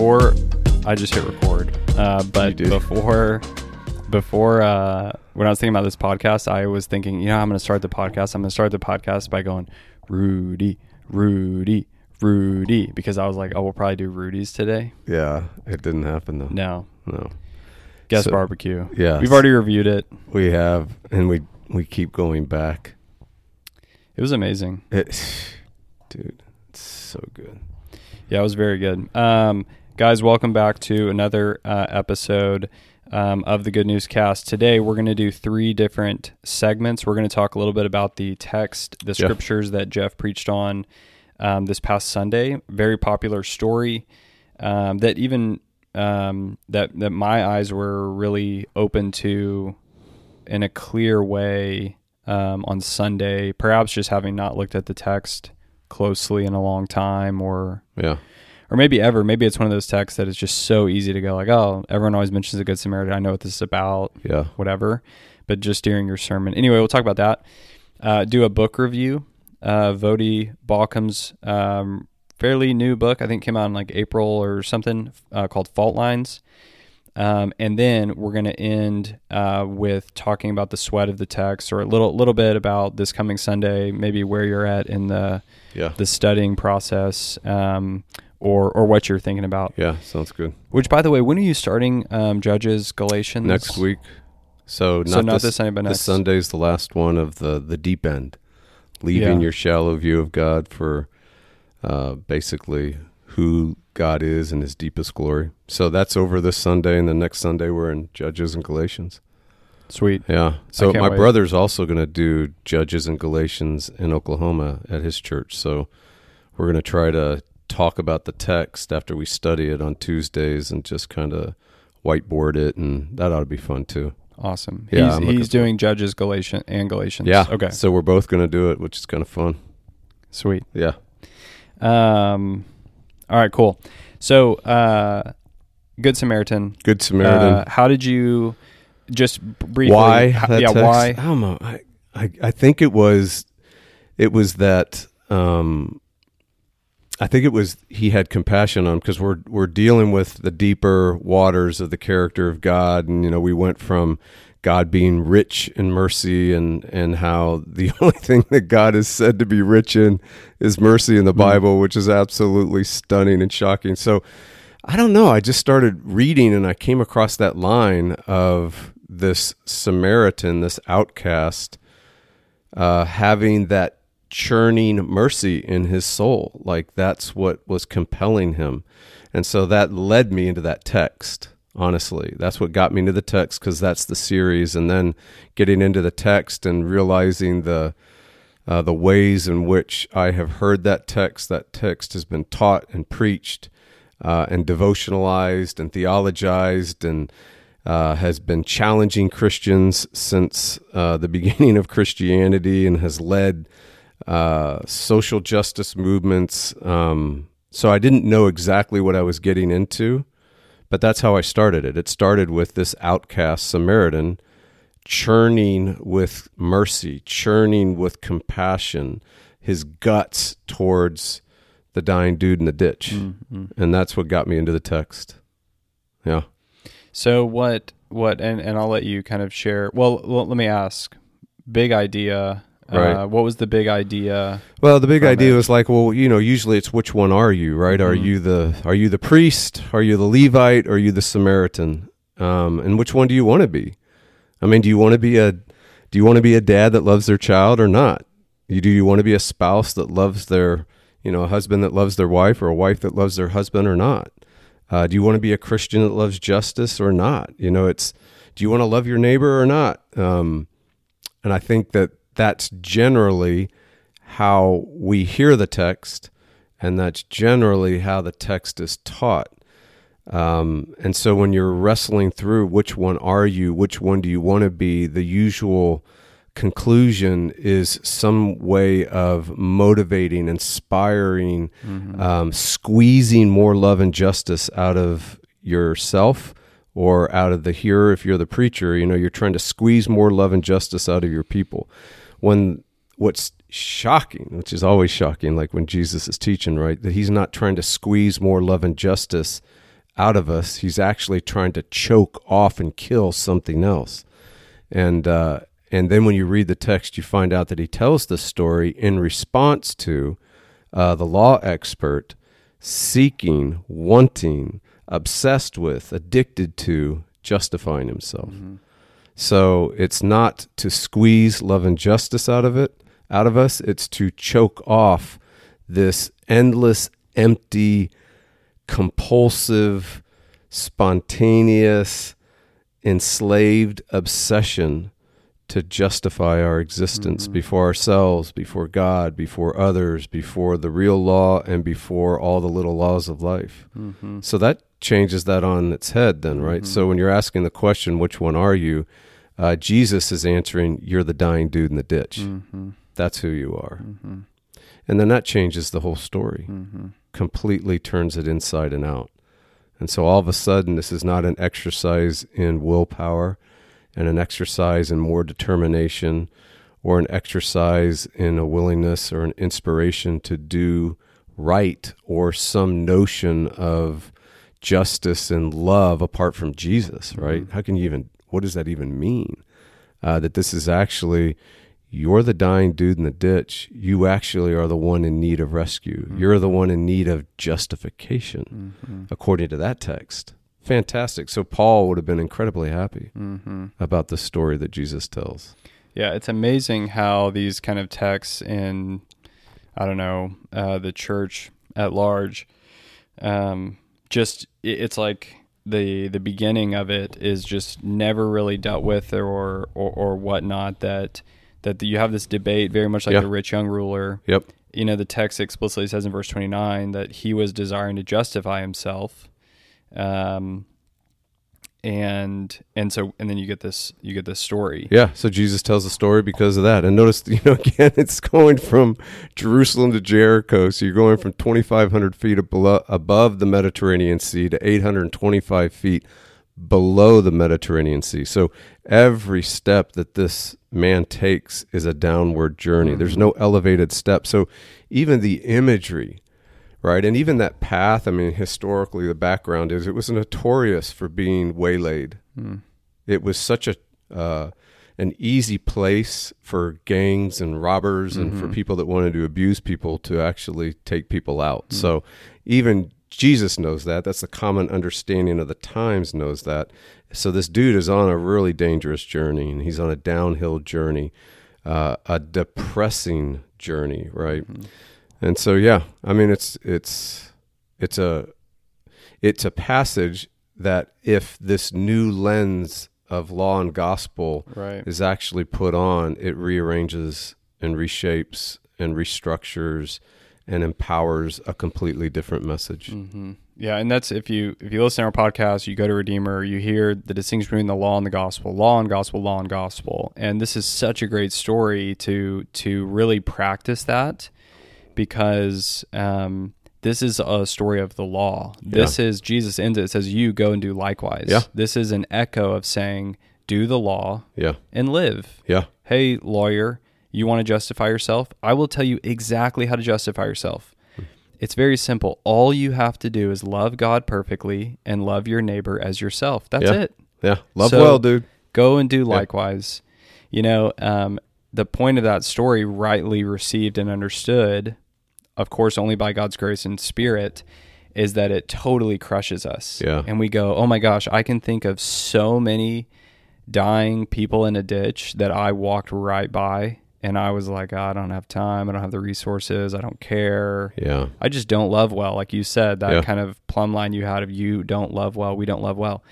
before I just hit record, uh, but before before uh, when I was thinking about this podcast, I was thinking, you know, I'm going to start the podcast. I'm going to start the podcast by going Rudy, Rudy, Rudy, because I was like, oh, we'll probably do Rudy's today. Yeah, it didn't happen though. No, No. guest So- barbecue. Yeah. We've already reviewed it. we have and we we keep going back. It was amazing. It dude, it's so good. Yeah, it was very good. Um, guys, welcome back to another uh, episode um, of the Good News Cast. Today, we're going to do three different segments. We're going to talk a little bit about the text, the scriptures that Jeff preached on um, this past Sunday. Very popular story um, that even um, that that my eyes were really open to in a clear way um, on Sunday. Perhaps just having not looked at the text closely in a long time, or Yeah. Or maybe ever. Maybe it's one of those texts that is just so easy to go like, oh, everyone always mentions the Good Samaritan. I know what this is about, Yeah. whatever. But just during your sermon, anyway, we'll talk about that. Uh, do a book review. Uh, Voddie Baucham's um, fairly new book. I think came out in like April or something uh, called Fault Lines. Um, and then we're going to end uh, with talking about the sweat of the text, or a little little bit about this coming Sunday, maybe where you're at in the Yeah. the studying process, um, or or what you're thinking about. Yeah, sounds good. Which, by the way, when are you starting um, Judges Galatians Next week. So not, So not this, this Sunday, but this next. Sunday's the last one of the the deep end. Leaving Yeah. your shallow view of God for uh, basically who God is in his deepest glory. So that's over this Sunday and the next Sunday we're in Judges and Galatians. Sweet. Yeah. So my wait. brother's also going to do Judges and Galatians in Oklahoma at his church. So we're going to try to talk about the text after we study it on Tuesdays and just kind of whiteboard it, and that ought to be fun too. Awesome. Yeah, he's he's doing Judges Galatian and Galatians. Yeah. Okay. So we're both going to do it, which is kind of fun. Sweet. Yeah. Um. All right. Cool. So, uh, Good Samaritan. Good Samaritan. Uh, how did you just briefly? why? h- that yeah. text? Why? I don't know. I, I I think it was it was that um I think it was he had compassion on because we're we're dealing with the deeper waters of the character of God, and you know we went from God being rich in mercy and and how the only thing that God is said to be rich in is mercy in the Bible, which is absolutely stunning and shocking. So I don't know. I just started reading and I came across that line of this Samaritan, this outcast, uh, having that churning mercy in his soul. Like that's what was compelling him. And so that led me into that text, honestly. That's what got me into the text because that's the series. And then getting into the text and realizing the. Uh, the ways in which I have heard that text, that text has been taught and preached uh, and devotionalized and theologized and uh, has been challenging Christians since uh, the beginning of Christianity and has led uh, social justice movements. Um, so I didn't know exactly what I was getting into, but that's how I started it. It started with this outcast Samaritan churning with mercy, churning with compassion, his guts towards the dying dude in the ditch. Mhm. And that's what got me into the text. Yeah. So what? What? And and I'll let you kind of share. Well, let me ask. Big idea. Uh, Right. what was the big idea? Well, the big idea it. was like, well, you know, usually it's which one are you, right? Are Mhm. you the are you the priest? Are you the Levite? Or are you the Samaritan? Um, and which one do you want to be? I mean, do you want to be a do you want to be a dad that loves their child or not? You do you want to be a spouse that loves their you know a husband that loves their wife or a wife that loves their husband or not? Uh, do you want to be a Christian that loves justice or not? You know, it's do you want to love your neighbor or not? Um, and I think that that's generally how we hear the text, and that's generally how the text is taught. Um, and so when you're wrestling through which one are you, which one do you want to be, the usual conclusion is some way of motivating, inspiring, um, squeezing more love and justice out of yourself or out of the hearer if you're the preacher. You know you're trying to squeeze more love and justice out of your people when what's shocking which is always shocking like when jesus is teaching right that he's not trying to squeeze more love and justice out of us, he's actually trying to choke off and kill something else. And uh, and then when you read the text, you find out that he tells the story in response to uh, the law expert seeking, wanting, obsessed with, addicted to justifying himself. Mm-hmm. So it's not to squeeze love and justice out of it, out of us. It's to choke off this endless, empty, compulsive, spontaneous, enslaved obsession to justify our existence Mm-hmm. before ourselves, before God, before others, before the real law, and before all the little laws of life. Mm-hmm. So that changes that on its head, then, right? So when you're asking the question, which one are you? Uh, Jesus is answering, You're the dying dude in the ditch. Mm-hmm. That's who you are. Mm-hmm. And then that changes the whole story, Mm-hmm. completely turns it inside and out. And so all of a sudden, this is not an exercise in willpower and an exercise in more determination or an exercise in a willingness or an inspiration to do right or some notion of justice and love apart from Jesus, right? How can you even, what does that even mean? Uh, that this is actually, you're the dying dude in the ditch. You actually are the one in need of rescue. You're the one in need of justification, Mm-hmm. according to that text. Fantastic. So Paul would have been incredibly happy Mm-hmm. about the story that Jesus tells. Yeah, it's amazing how these kind of texts in, I don't know, uh, the church at large, um, just it's like the the beginning of it is just never really dealt with or or, or whatnot. That that you have this debate very much like Yeah. the rich young ruler. Yep. You know, the text explicitly says in verse twenty nine that he was desiring to justify himself. Um, and and so and then you get this you get this story Yeah, so Jesus tells the story because of that. And notice, you know, again, it's going from Jerusalem to Jericho. So you're going from 2,500 feet above the Mediterranean Sea to 825 feet below the Mediterranean Sea. So every step that this man takes is a downward journey. There's no elevated step. So even the imagery, right? And even that path, I mean, historically, the background is it was notorious for being waylaid. Mm. It was such a uh, an easy place for gangs and robbers and for Mhm. people that wanted to abuse people to actually take people out. Mm. So even Jesus knows that. That's the common understanding of the times knows that. So this dude is on a really dangerous journey and he's on a downhill journey, uh, a depressing journey, right? Mhm. And so yeah, I mean it's it's it's a it's a passage that if this new lens of law and gospel right. is actually put on, it rearranges and reshapes and restructures and empowers a completely different message. hmm Yeah, and that's if you if you listen to our podcast, you go to Redeemer, you hear the distinction between the law and the gospel, law and gospel, law and gospel, and this is such a great story to to really practice that because um, this is a story of the law. This is Jesus ends it, it says, "You go and do likewise." Yeah. This is an echo of saying, "Do the law Yeah, and live." yeah, hey lawyer you want to justify yourself i will tell you exactly how to justify yourself it's very simple all you have to do is love god perfectly and love your neighbor as yourself that's Yeah. it yeah. Love So- well, dude. go and do likewise you know um, the point of that story rightly received and understood of course only by god's grace and spirit is that it totally crushes us Yeah. and we go oh my gosh i can think of so many dying people in a ditch that I walked right by and I was like, ah, I don't have time, I don't have the resources, I don't care. Yeah, I just don't love well, like you said, that Yeah. kind of plumb line you had of you don't love well, we don't love well.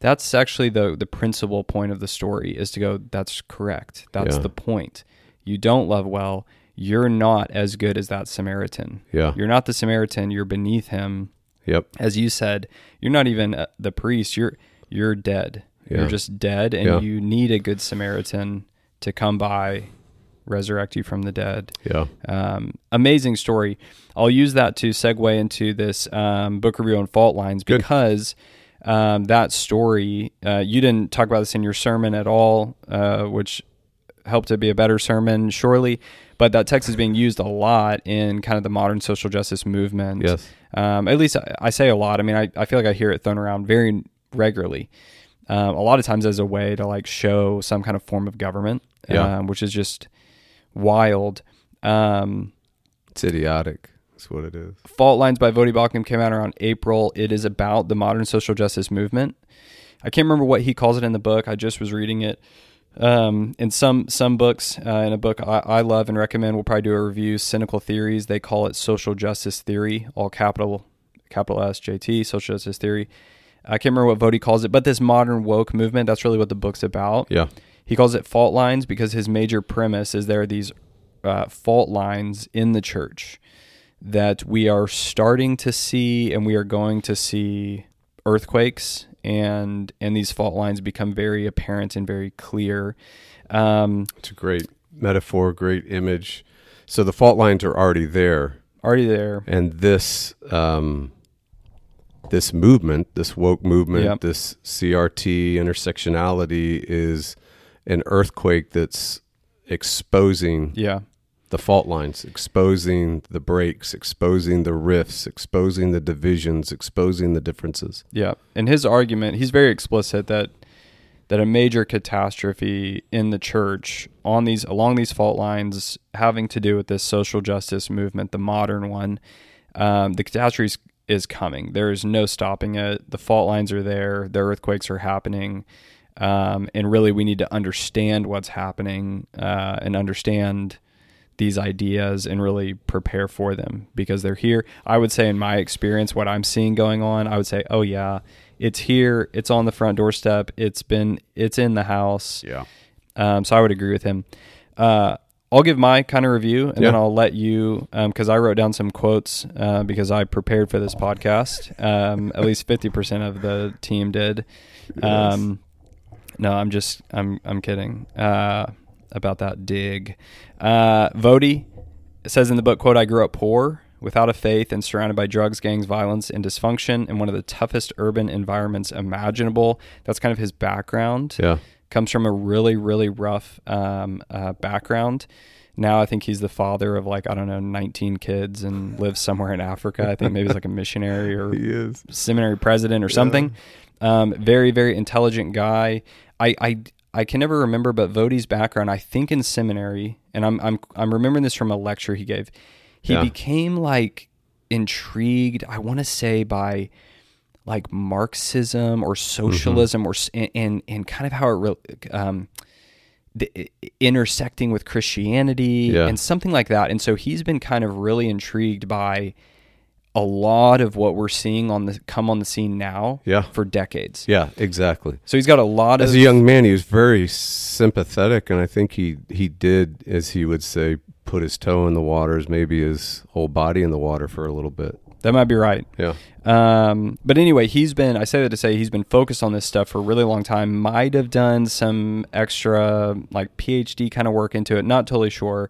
That's actually the the principal point of the story is to go, that's correct. That's Yeah. the point. You don't love well, you're not as good as that Samaritan. yeah, You're not the Samaritan, you're beneath him yep, as you said, you're not even uh, the priest. You're you're dead. Yeah. You're just dead, and Yeah. you need a good Samaritan to come by, resurrect you from the dead. yeah, Um, amazing story. I'll use that to segue into this um, book review on fault lines Good. because um, that story uh, you didn't talk about this in your sermon at all, uh, which helped it be a better sermon, surely. But that text is being used a lot in kind of the modern social justice movement. Yes. Um, at least I, I say a lot. I mean, I, I feel like I hear it thrown around very regularly. Um, a lot of times as a way to like show some kind of form of government, Yeah. um, which is just wild. Um, It's idiotic. That's what it is. Fault Lines by Voddie Baucham came out around April. It is about the modern social justice movement. I can't remember what he calls it in the book. I just was reading it. Um, in some some books, uh, in a book I, I love and recommend, we'll probably do a review. Cynical Theories. They call it social justice theory, all capital capital S J T, social justice theory. I can't remember what Voddie calls it, but this modern woke movement. That's really what the book's about. Yeah. He calls it fault lines because his major premise is there are these uh, fault lines in the church that we are starting to see and we are going to see earthquakes and and these fault lines become very apparent and very clear. Um, It's a great metaphor, great image. So the fault lines are already there, already there. and this um, this movement, this woke movement, Yep. this CRT intersectionality is an earthquake that's exposing Yeah. The fault lines, exposing the breaks, exposing the rifts, exposing the divisions, exposing the differences. Yeah, and his argument, he's very explicit that that a major catastrophe in the church on these along these fault lines having to do with this social justice movement, the modern one, um, the catastrophe is, coming. There is no stopping it. The fault lines are there. The earthquakes are happening, um, and really we need to understand what's happening uh, and understand these ideas and really prepare for them because they're here. I would say, in my experience, what I'm seeing going on, I would say, oh yeah, it's here. It's on the front doorstep. It's been, it's in the house. Yeah. Um, so I would agree with him. Uh, I'll give my kind of review and then I'll let you, because I wrote down some quotes uh, because I prepared for this podcast. Um, at least 50% of the team did. Um, no, I'm just, I'm, I'm kidding uh, about that dig. Uh, Voddie says in the book, quote, I grew up poor, without a faith, and surrounded by drugs, gangs, violence, and dysfunction in one of the toughest urban environments imaginable. That's kind of his background Yeah. comes from a really really rough um, uh, background now i think he's the father of like i don't know 19 kids and lives somewhere in africa i think maybe he's like a missionary or He is. seminary president or something um, very very intelligent guy I, I I can never remember, but Voddie's background, I think in seminary, and I'm I'm I'm remembering this from a lecture he gave. He Yeah. became like intrigued. I want to say by like Marxism or socialism or s and, and and kind of how it re- um, the, intersecting with Christianity Yeah. and something like that. And so he's been kind of really intrigued by a lot of what we're seeing on the come on the scene now Yeah. for decades. Yeah, exactly. So he's got a lot As of a young man, he was very sympathetic, and I think he he did, as he would say, put his toe in the waters, maybe his whole body in the water for a little bit. that might be right. Yeah, Um, but anyway, he's been, I say that to say he's been focused on this stuff for a really long time. Might have done some extra, like PhD kind of work into it. Not totally sure.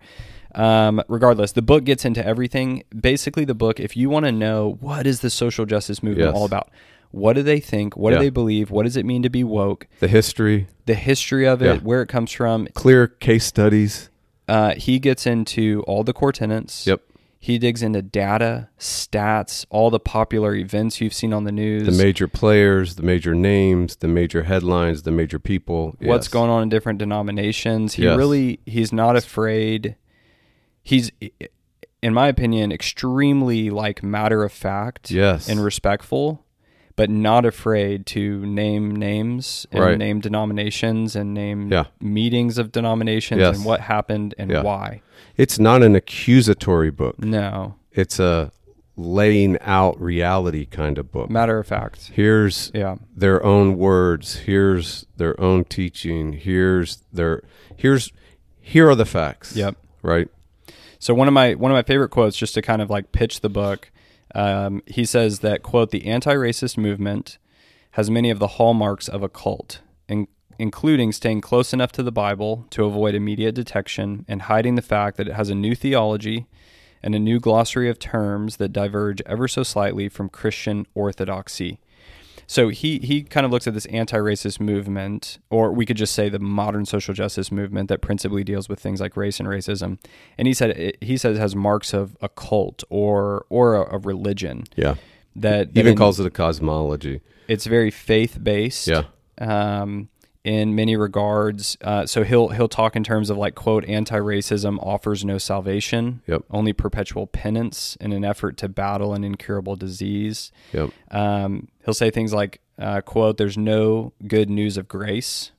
Um, regardless, the book gets into everything. Basically, the book, if you want to know what is the social justice movement Yes. all about, what do they think? What Yeah. do they believe? What does it mean to be woke? the history, The history of it, Yeah. where it comes from. clear case studies. Uh, he gets into all the core tenants. Yep, He digs into data, stats, all the popular events you've seen on the news. the major players, the major names, the major headlines, the major people. what's going on in different denominations. He Yes. really he's not afraid. He's in my opinion extremely like matter of fact Yes. and respectful, but not afraid to name names and Right. name denominations and name Yeah. meetings of denominations Yes. and what happened and Yeah. why. It's not an accusatory book. No. It's a laying out reality kind of book. Matter of fact. Here's Yeah. their own words. Here's their own teaching. Here's their here's here are the facts. Yep. Right. So one of my one of my favorite quotes, just to kind of like pitch the book, um, he says that quote the anti-racist movement has many of the hallmarks of a cult, in, including staying close enough to the Bible to avoid immediate detection and hiding the fact that it has a new theology and a new glossary of terms that diverge ever so slightly from Christian orthodoxy. So he he kind of looks at this anti-racist movement, or we could just say the modern social justice movement that principally deals with things like race and racism. And he said it, he says it has marks of a cult or or a, a religion. Yeah. That, that Even in- calls it a cosmology. it's very faith based. Yeah. Um, in many regards, uh, so he'll he'll talk in terms of like quote anti-racism offers no salvation, Yep. only perpetual penance in an effort to battle an incurable disease. Yep. Um, he'll say things like uh, quote There's no good news of grace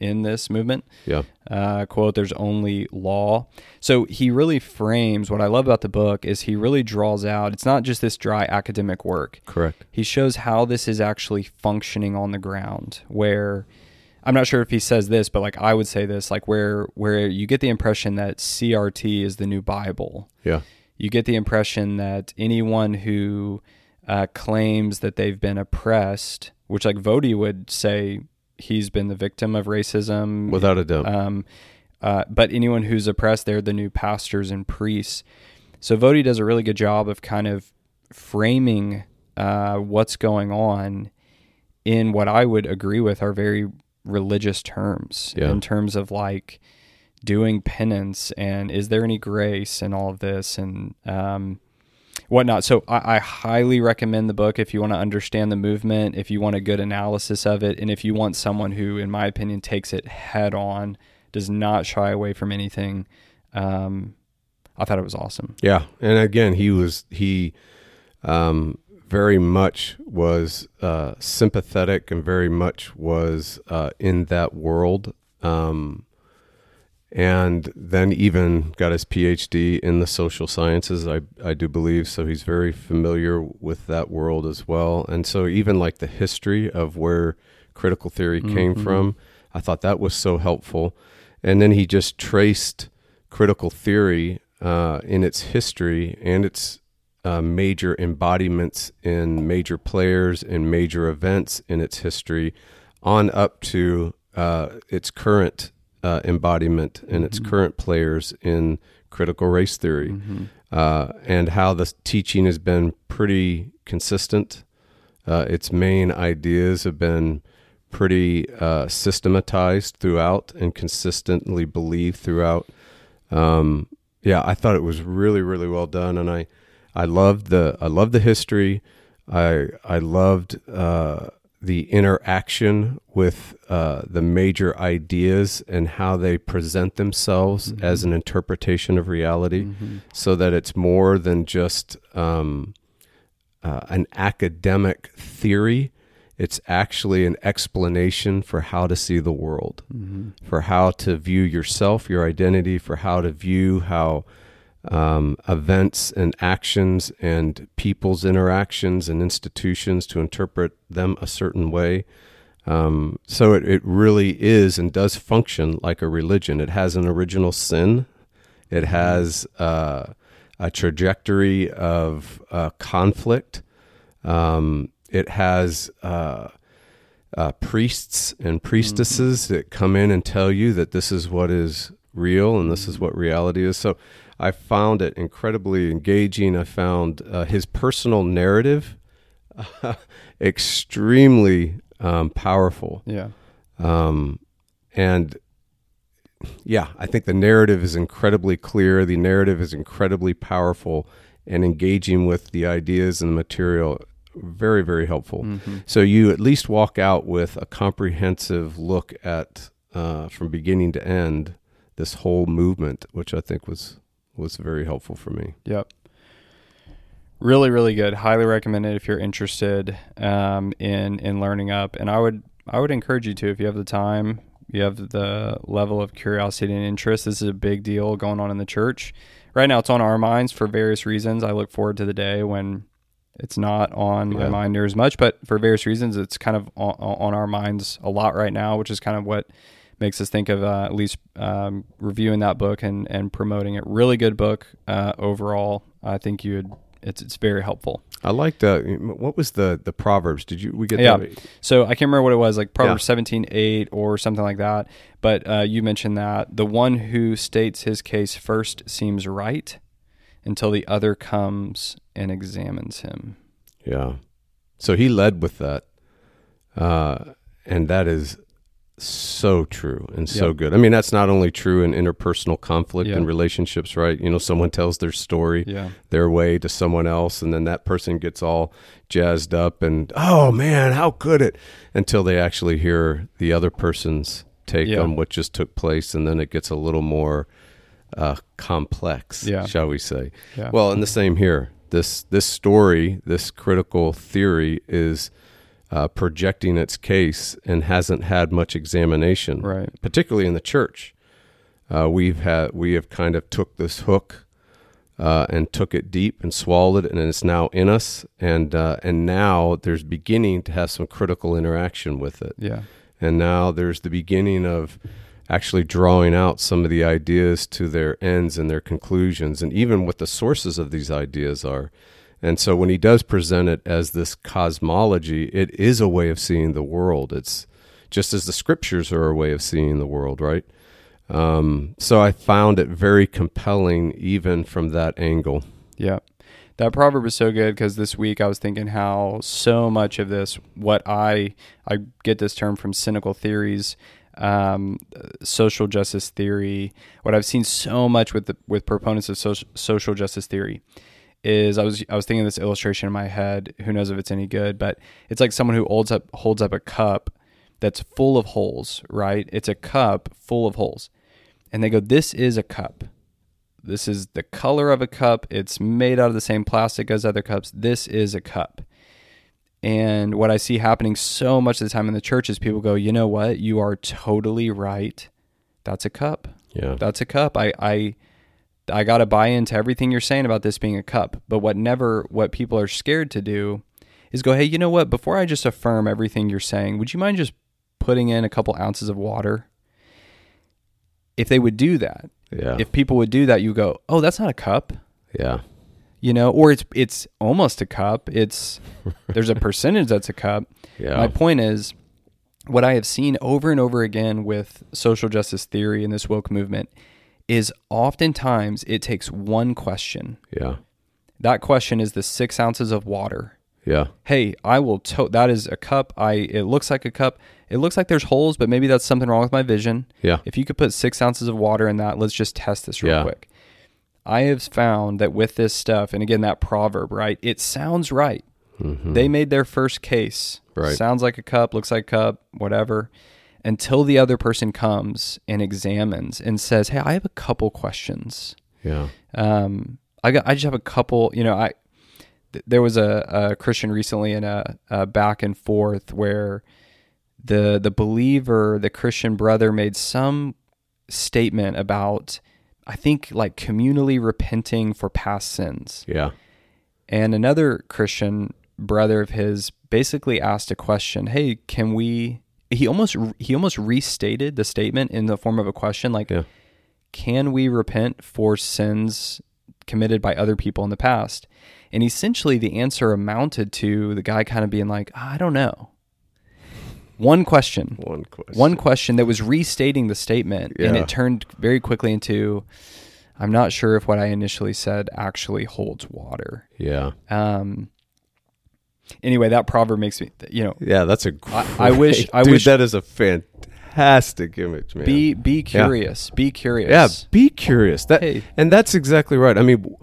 in this movement. Yeah. Uh, quote There's only law. So he really frames what I love about the book is he really draws out. It's not just this dry academic work Correct. he shows how this is actually functioning on the ground where i'm not sure if he says this but like i would say this like where where you get the impression that crt is the new bible Yeah. you get the impression that anyone who uh, claims that they've been oppressed which like Voddie would say he's been the victim of racism Without a doubt. um, uh, but anyone who's oppressed, they're the new pastors and priests. So Voddie does a really good job of kind of framing uh, what's going on in what I would agree with are very religious terms Yeah. in terms of like doing penance and is there any grace and all of this and um, whatnot. So I, I highly recommend the book if you want to understand the movement, if you want a good analysis of it, and if you want someone who, in my opinion, takes it head on, does not shy away from anything. Um, I thought it was awesome. Yeah, and again, he was he um, very much was uh, sympathetic and very much was uh, in that world, um, and then even got his PhD in the social sciences. I I do believe so. He's very familiar with that world as well, and so even like the history of where critical theory came Mhm. from, I thought that was so helpful. And then he just traced critical theory uh, in its history and its uh, major embodiments in major players and major events in its history on up to uh, its current uh, embodiment and its Mhm. current players in critical race theory Mhm. uh, and how the teaching has been pretty consistent. Uh, its main ideas have been pretty uh, systematized throughout and consistently believed throughout. Um, yeah, I thought it was really, really well done, and I, I loved the, I loved the history. I, I loved uh, the interaction with uh, the major ideas and how they present themselves Mhm. as an interpretation of reality Mhm. so that it's more than just um, uh, an academic theory. It's actually an explanation for how to see the world, Mhm. for how to view yourself, your identity, for how to view how um, events and actions and people's interactions and institutions to interpret them a certain way. Um, so it, it really is and does function like a religion. It has an original sin. It has uh, a trajectory of uh, conflict. Um, it has uh, uh, priests and priestesses that come in and tell you that this is what is real and this is what reality is. So I found it incredibly engaging. I found uh, his personal narrative extremely um, powerful. Yeah. Um, and yeah, I think the narrative is incredibly clear. The narrative is incredibly powerful and engaging with the ideas and the material. Very, very helpful. Mhm. So you at least walk out with a comprehensive look at, uh, from beginning to end, this whole movement, which I think was was very helpful for me. Yep. Really, really good. Highly recommend it if you're interested um, in in learning up. And I would I would encourage you to if you have the time, you have the level of curiosity and interest. This is a big deal going on in the church right now. It's on our minds for various reasons. I look forward to the day when it's not on my Yeah. mind near as much, but for various reasons, it's kind of on, on our minds a lot right now, which is kind of what makes us think of uh, at least um, reviewing that book and, and promoting it. Really good book uh, overall. I think you would. It's it's very helpful. I liked uh, what was the the proverbs? Did you we get Yeah. that? So I can't remember what it was, like Proverbs Yeah. seventeen eight or something like that. But uh, you mentioned that the one who states his case first seems right until the other comes and examines him. Yeah. So he led with that. uh, and that is so true and so Yep. good. I mean, that's not only true in interpersonal conflict Yeah. and relationships, right? You know, someone tells their story Yeah. their way to someone else, and then that person gets all jazzed up and, oh man, how could it? Until they actually hear the other person's take on what just took place, and then it gets a little more uh, complex, Yeah. shall we say? Yeah. Well, and the same here. This this story, this critical theory, is uh, projecting its case and hasn't had much examination, Right. particularly in the church. Uh, we've had we have kind of took this hook uh, and took it deep and swallowed it, and it's now in us, and uh, and now there's beginning to have some critical interaction with it, Yeah. and now there's the beginning of actually drawing out some of the ideas to their ends and their conclusions, and even what the sources of these ideas are. And so when he does present it as this cosmology, it is a way of seeing the world. It's just as the scriptures are a way of seeing the world, right? Um, so I found it very compelling, even from that angle. Yeah. That proverb is so good because this week I was thinking how so much of this, what I I get this term from cynical theories, um, social justice theory. What I've seen so much with the, with proponents of social, social justice theory is I was I was thinking of this illustration in my head. Who knows if it's any good? But it's like someone who holds up holds up a cup that's full of holes. Right? It's a cup full of holes, and they go, "This is a cup." This is the color of a cup. It's made out of the same plastic as other cups. This is a cup. And what I see happening so much of the time in the church is people go, you know what? You are totally right. That's a cup. Yeah. That's a cup. I I I got to buy into everything you're saying about this being a cup. But what never what people are scared to do is go, "Hey, you know what? Before I just affirm everything you're saying, would you mind just putting in a couple ounces of water?" If they would do that, Yeah. if people would do that, you go, "Oh, that's not a cup." yeah. You know, or it's it's almost a cup. It's there's a percentage that's a cup. Yeah. My point is, what I have seen over and over again with social justice theory and this woke movement is oftentimes it takes one question. yeah. That question is the six ounces of water. Yeah. Hey, I will tote that is a cup. I it looks like a cup. It looks like there's holes, but maybe that's something wrong with my vision. Yeah. If you could put six ounces of water in that, let's just test this real Yeah. quick. I have found that with this stuff, and again, that proverb, right? It sounds right. They made their first case. Mm-hmm. Right. Sounds like a cup, looks like a cup, whatever. Until the other person comes and examines and says, Hey, I have a couple questions. Yeah. Um, I got, I just have a couple, you know, I, th- there was a, a Christian recently in a, a back and forth where the, the believer, the Christian brother made some statement about, I think like communally repenting for past sins. Yeah. And another Christian brother of his basically asked a question, "Hey, can we he almost he almost restated the statement in the form of a question like Yeah. can we repent for sins committed by other people in the past? And essentially the answer amounted to the guy kind of being like, I don't know. One question. One question. One question that was restating the statement and it turned very quickly into I'm not sure if what I initially said actually holds water. Yeah. Um anyway, that proverb makes me you know, Yeah. That's a. I- I wish- great- I Dude, wish- that is a fantastic image, man. be be curious. Be curious. yeah. Be curious. That Hey. and that's exactly right. I mean,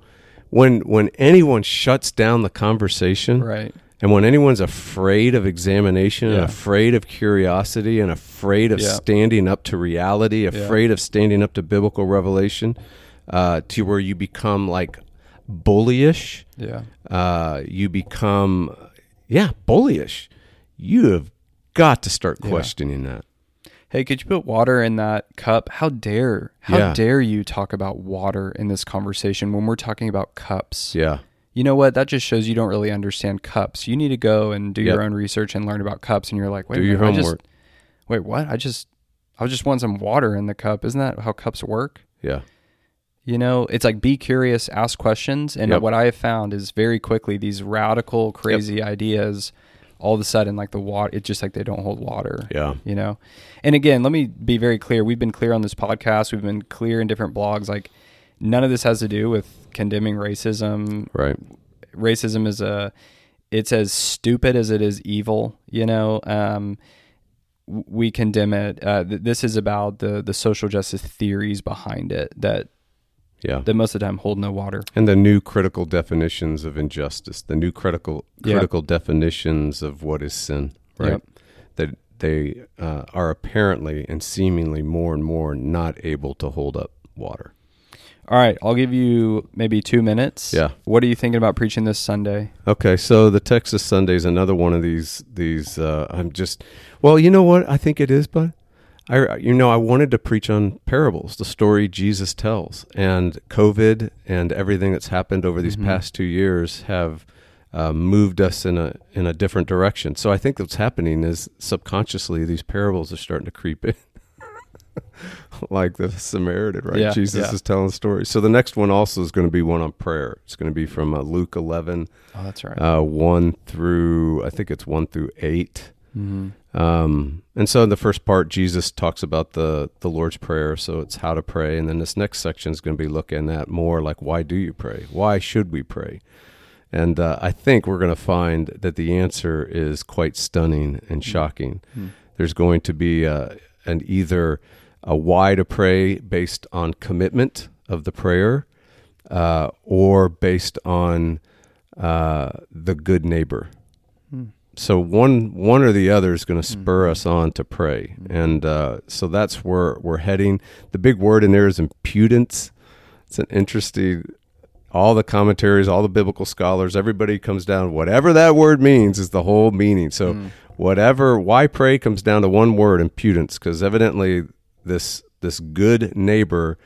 when when anyone shuts down the conversation, Right. And when anyone's afraid of examination and afraid of curiosity and afraid of Yeah. standing up to reality, afraid of standing up to biblical revelation, uh, to where you become like bullyish, Yeah. uh, you become, yeah, bullyish. You have got to start Yeah. questioning that. Hey, could you put water in that cup? How dare how Yeah. dare you talk about water in this conversation when we're talking about cups? Yeah. You know what? That just shows you don't really understand cups. You need to go and do your own research and learn about cups. And you're like, wait, Do your minute, I just- homework. wait, what? I just, I just want some water in the cup. Isn't that how cups work? Yeah. You know, it's like be curious, ask questions. And Yep. what I have found is very quickly these radical, crazy ideas, all of a sudden, like the water, it's just like they don't hold water. Yeah. You know? And again, let me be very clear. We've been clear on this podcast, we've been clear in different blogs. Like, none of this has to do with condemning racism. Right. Racism is a it's as stupid as it is evil. You know, um, we condemn it. Uh, th- this is about the the social justice theories behind it that Yeah. that most of the time hold no water. and the new critical definitions of injustice, the new critical critical definitions of what is sin, right? Yep. That they uh, are apparently and seemingly more and more not able to hold up water. All right, I'll give you maybe two minutes. Yeah. What are you thinking about preaching this Sunday? Okay, so the Texas Sunday is another one of these. These uh, I'm just well, you know what I think it is, bud. I you know I wanted to preach on parables, the story Jesus tells, and COVID and everything that's happened over these Mhm. past two years have uh, moved us in a in a different direction. So I think what's happening is subconsciously these parables are starting to creep in. like the Samaritan, right? Yeah, Jesus yeah. is telling stories. So the next one also is going to be one on prayer. It's going to be from uh, Luke 11, Oh, that's right. uh, 1 through, I think it's 1 through 8. mm-hmm. Um, and so in the first part, Jesus talks about the, the Lord's Prayer. So it's how to pray. And then this next section is going to be looking at more like, why do you pray? Why should we pray? And uh, I think we're going to find that the answer is quite stunning and shocking. Hmm. There's going to be uh, an either a why to pray based on commitment of the prayer, uh, or based on uh, the good neighbor. So one one or the other is going to spur Mhm. us on to pray, Mhm. and uh, so that's where we're heading. The big word in there is impudence. It's an interesting. All the commentaries, all the biblical scholars, everybody comes down. Whatever that word means is the whole meaning. So Mm. whatever why pray comes down to one word impudence because evidently this this good neighbor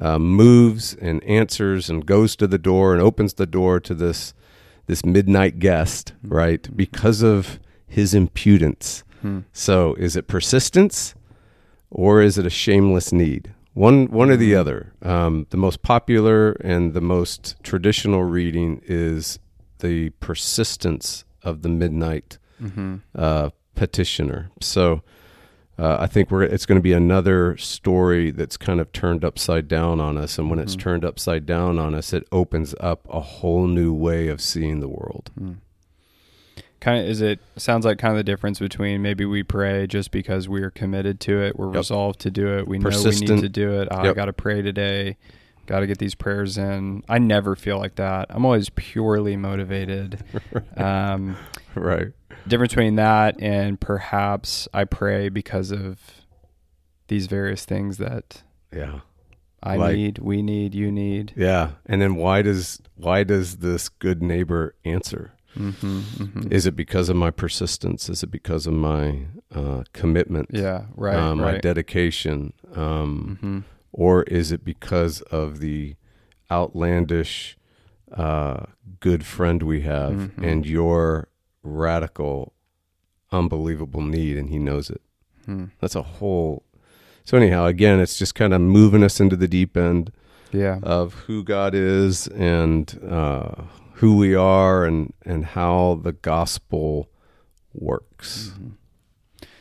uh, moves and answers and goes to the door and opens the door to this this midnight guest right because of his impudence Hmm. so is it persistence or is it a shameless need one one or the Mhm. other um, the most popular and the most traditional reading is the persistence of the midnight Mm-hmm. uh, petitioner. So uh, I think we're it's going to be another story that's kind of turned upside down on us, and when it's Mhm. turned upside down on us, it opens up a whole new way of seeing the world. Kind of is it sounds like kind of the difference between maybe we pray just because we are committed to it, we're Yep. resolved to do it, we know we need to do it. Oh, I got to pray today, got to get these prayers in. I never feel like that. I'm always purely motivated. Um, right. Difference between that and perhaps I pray because of these various things that Yeah. I Like- need, we need, you need. Yeah. And then why does why does this good neighbor answer? Mm-hmm, mm-hmm. Is it because of my persistence? Is it because of my uh, commitment? yeah, right, uh, my right. dedication? Um, hmm or is it because of the outlandish uh, good friend we have Mhm. and your radical unbelievable need and he knows it hmm that's a whole so anyhow again it's just kind of moving us into the deep end Yeah. of who god is and uh, who we are and and how the gospel works Mhm.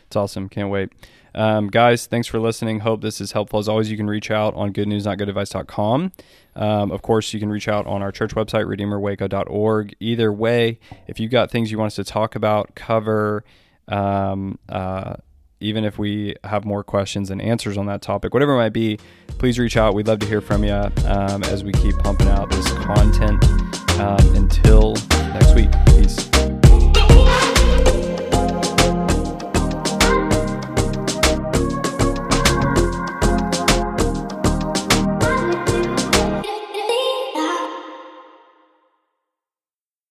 It's awesome. Can't wait. Um, guys, thanks for listening. Hope this is helpful. As always, you can reach out on goodnewsnotgoodadvice.com. Um, of course, you can reach out on our church website, redeemerwaco.org. Either way, if you've got things you want us to talk about, cover, um, uh, even if we have more questions and answers on that topic, whatever it might be, please reach out. We'd love to hear from you um, as we keep pumping out this content. Um, until next week, peace.